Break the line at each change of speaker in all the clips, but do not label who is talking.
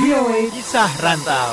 VOA Kisah Rantau.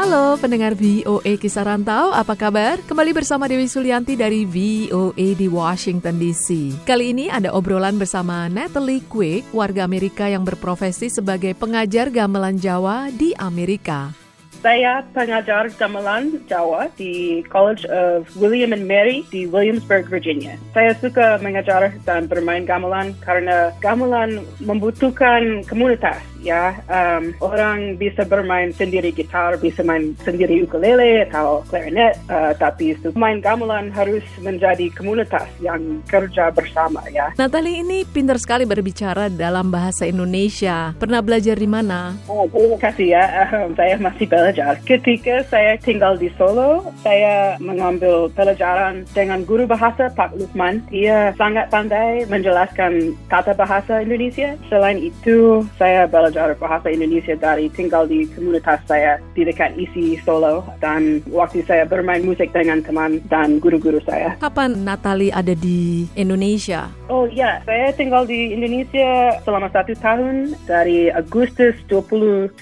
Halo pendengar VOA Kisah Rantau, apa kabar? Kembali bersama Dewi Sulianti dari VOA di Washington DC. Kali ini ada obrolan bersama Natalie Quick, warga Amerika yang berprofesi sebagai pengajar gamelan Jawa di Amerika.
Saya pengajar gamelan Jawa di College of William and Mary di Williamsburg, Virginia. Saya suka mengajar dan bermain gamelan karena gamelan membutuhkan komunitas ya. Um, orang bisa bermain sendiri gitar bisa main sendiri ukulele atau clarinet uh, tapi main gamelan harus menjadi komunitas yang kerja bersama ya.
Natalie ini pintar sekali berbicara dalam bahasa Indonesia. Pernah belajar di mana?
Oh, terima kasih ya. Um, saya masih belajar ketika saya tinggal di Solo saya mengambil pelajaran dengan guru bahasa Pak Lukman. Dia sangat pandai menjelaskan kata bahasa Indonesia. Selain itu saya belajar belajar bahasa Indonesia dari tinggal di komunitas saya di dekat isi Solo. Dan waktu saya bermain musik dengan teman dan guru-guru saya.
Kapan Natali ada di Indonesia?
Oh ya, saya tinggal di Indonesia selama satu tahun dari Agustus 2017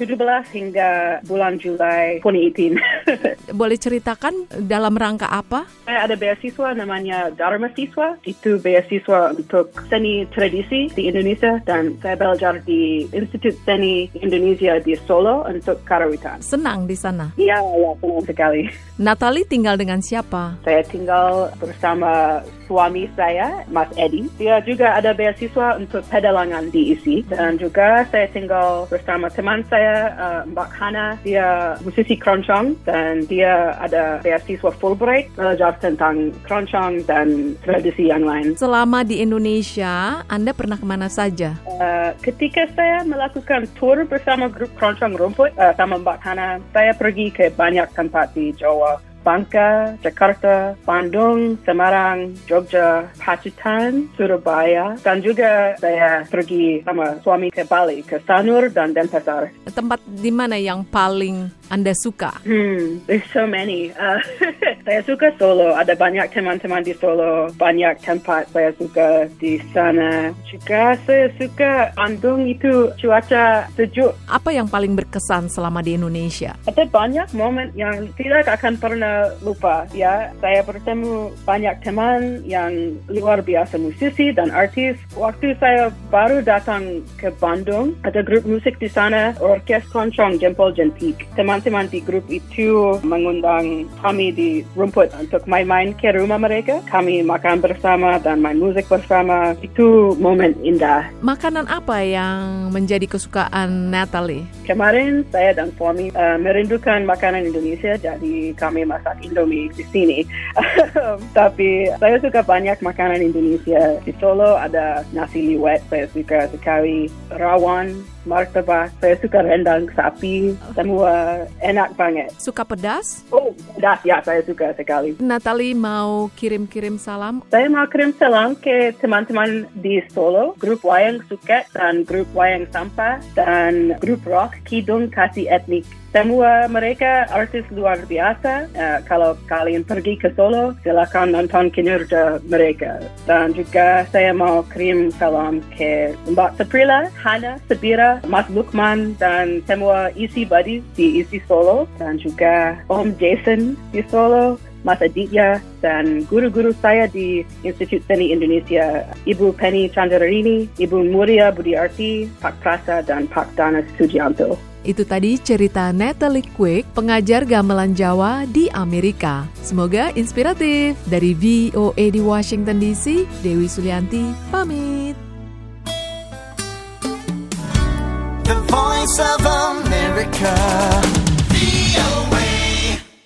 hingga bulan Juli 2018.
Boleh ceritakan dalam rangka apa?
Saya ada beasiswa namanya Dharma Siswa. Itu beasiswa untuk seni tradisi di Indonesia dan saya belajar di Institut Seni Indonesia di Solo untuk karawitan.
Senang di sana?
Iya, ya, senang sekali.
Natali tinggal dengan siapa?
Saya tinggal bersama suami saya, Mas Edi. Dia juga ada beasiswa untuk pedalangan di ISI. Dan juga saya tinggal bersama teman saya, uh, Mbak Hana. Dia musisi keroncong dan dia ada beasiswa Fulbright belajar tentang keroncong dan tradisi yang lain.
Selama di Indonesia, Anda pernah ke mana saja?
Uh, ketika saya melakukan tour bersama grup keroncong rumput uh, sama Mbak Hana, saya pergi ke banyak tempat di Jawa. Bangka, Jakarta, Bandung, Semarang, Jogja, Pacitan, Surabaya, dan juga saya pergi sama suami ke Bali, ke Sanur dan Denpasar.
Tempat di mana yang paling Anda suka?
Hmm, there's so many. Uh, saya suka Solo, ada banyak teman-teman di Solo, banyak tempat saya suka di sana. Juga saya suka Bandung itu cuaca sejuk.
Apa yang paling berkesan selama di Indonesia?
Ada banyak momen yang tidak akan pernah lupa ya saya bertemu banyak teman yang luar biasa musisi dan artis waktu saya baru datang ke Bandung ada grup musik di sana orkes keroncong jempol jentik teman-teman di grup itu mengundang kami di rumput untuk main-main ke rumah mereka kami makan bersama dan main musik bersama itu momen indah
makanan apa yang menjadi kesukaan Natalie
kemarin saya dan suami uh, merindukan makanan Indonesia jadi kami masak Indomie di sini. Tapi saya suka banyak makanan Indonesia. Di Solo ada nasi liwet, saya suka sekali rawan, martabak, saya suka rendang sapi, semua enak banget.
Suka pedas?
Oh, pedas ya, saya suka sekali.
Natali mau kirim-kirim salam?
Saya mau kirim salam ke teman-teman di Solo, grup Wayang Suket dan grup Wayang Sampah dan grup rock Kidung Kasih Etnik. Semua mereka artis luar biasa. Uh, kalau kalian pergi ke Solo, silakan nonton kinerja mereka. Dan juga saya mau kirim salam ke Mbak Saprila, Hana, Sabira, Mas Lukman, dan semua isi buddies di isi Solo. Dan juga Om Jason di Solo. Mas Aditya dan guru-guru saya di Institut Seni Indonesia, Ibu Penny Chandrarini, Ibu Muria Budiarti, Pak Prasa, dan Pak Dana Sujianto.
Itu tadi cerita Natalie Quick, pengajar gamelan Jawa di Amerika. Semoga inspiratif. Dari VOA di Washington DC, Dewi Sulianti pamit.
The Voice of.